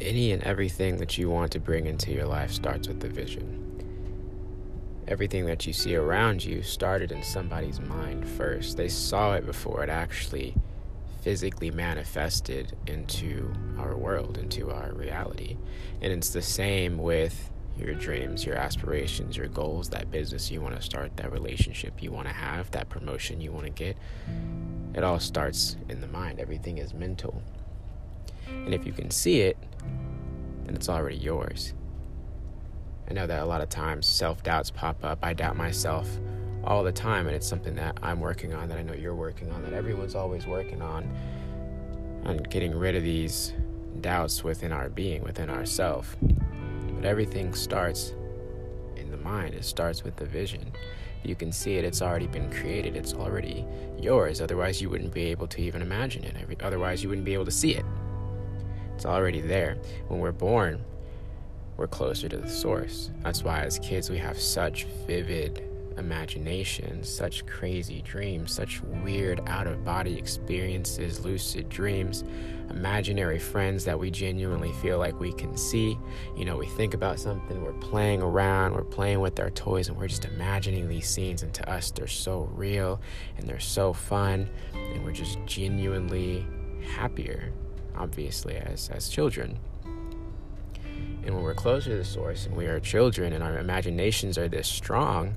any and everything that you want to bring into your life starts with the vision. Everything that you see around you started in somebody's mind first. They saw it before it actually physically manifested into our world, into our reality. And it's the same with your dreams, your aspirations, your goals, that business you want to start, that relationship you want to have, that promotion you want to get. It all starts in the mind. Everything is mental. And if you can see it, then it's already yours. I know that a lot of times self doubts pop up. I doubt myself all the time, and it's something that I'm working on, that I know you're working on, that everyone's always working on, on getting rid of these doubts within our being, within ourself. But everything starts in the mind, it starts with the vision. You can see it, it's already been created, it's already yours. Otherwise, you wouldn't be able to even imagine it. Otherwise, you wouldn't be able to see it. It's already there. When we're born, we're closer to the source. That's why, as kids, we have such vivid imagination, such crazy dreams, such weird out of body experiences, lucid dreams, imaginary friends that we genuinely feel like we can see. You know, we think about something, we're playing around, we're playing with our toys, and we're just imagining these scenes. And to us, they're so real and they're so fun, and we're just genuinely happier, obviously, as, as children. And when we're closer to the source and we are children and our imaginations are this strong,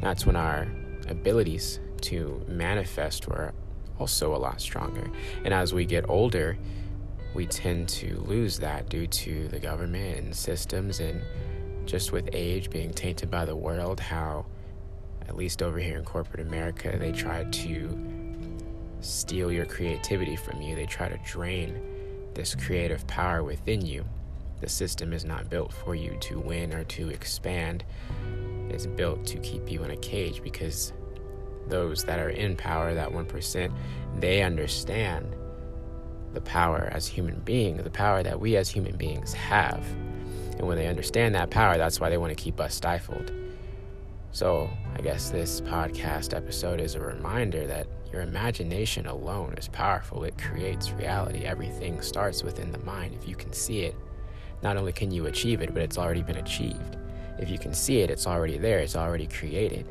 that's when our abilities to manifest were also a lot stronger. And as we get older, we tend to lose that due to the government and systems and just with age being tainted by the world, how, at least over here in corporate America, they try to steal your creativity from you. They try to drain this creative power within you. The system is not built for you to win or to expand it's built to keep you in a cage because those that are in power, that 1%, they understand the power as human beings, the power that we as human beings have. And when they understand that power, that's why they want to keep us stifled. So, I guess this podcast episode is a reminder that your imagination alone is powerful. It creates reality. Everything starts within the mind. If you can see it, not only can you achieve it, but it's already been achieved. If you can see it, it's already there, it's already created.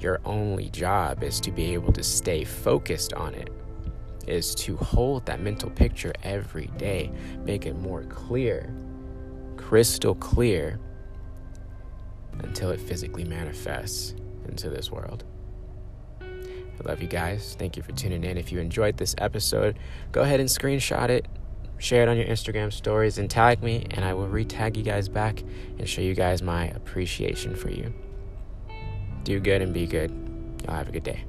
Your only job is to be able to stay focused on it, is to hold that mental picture every day, make it more clear, crystal clear, until it physically manifests into this world. I love you guys. Thank you for tuning in. If you enjoyed this episode, go ahead and screenshot it share it on your Instagram stories and tag me, and I will retag you guys back and show you guys my appreciation for you. Do good and be good. Y'all have a good day.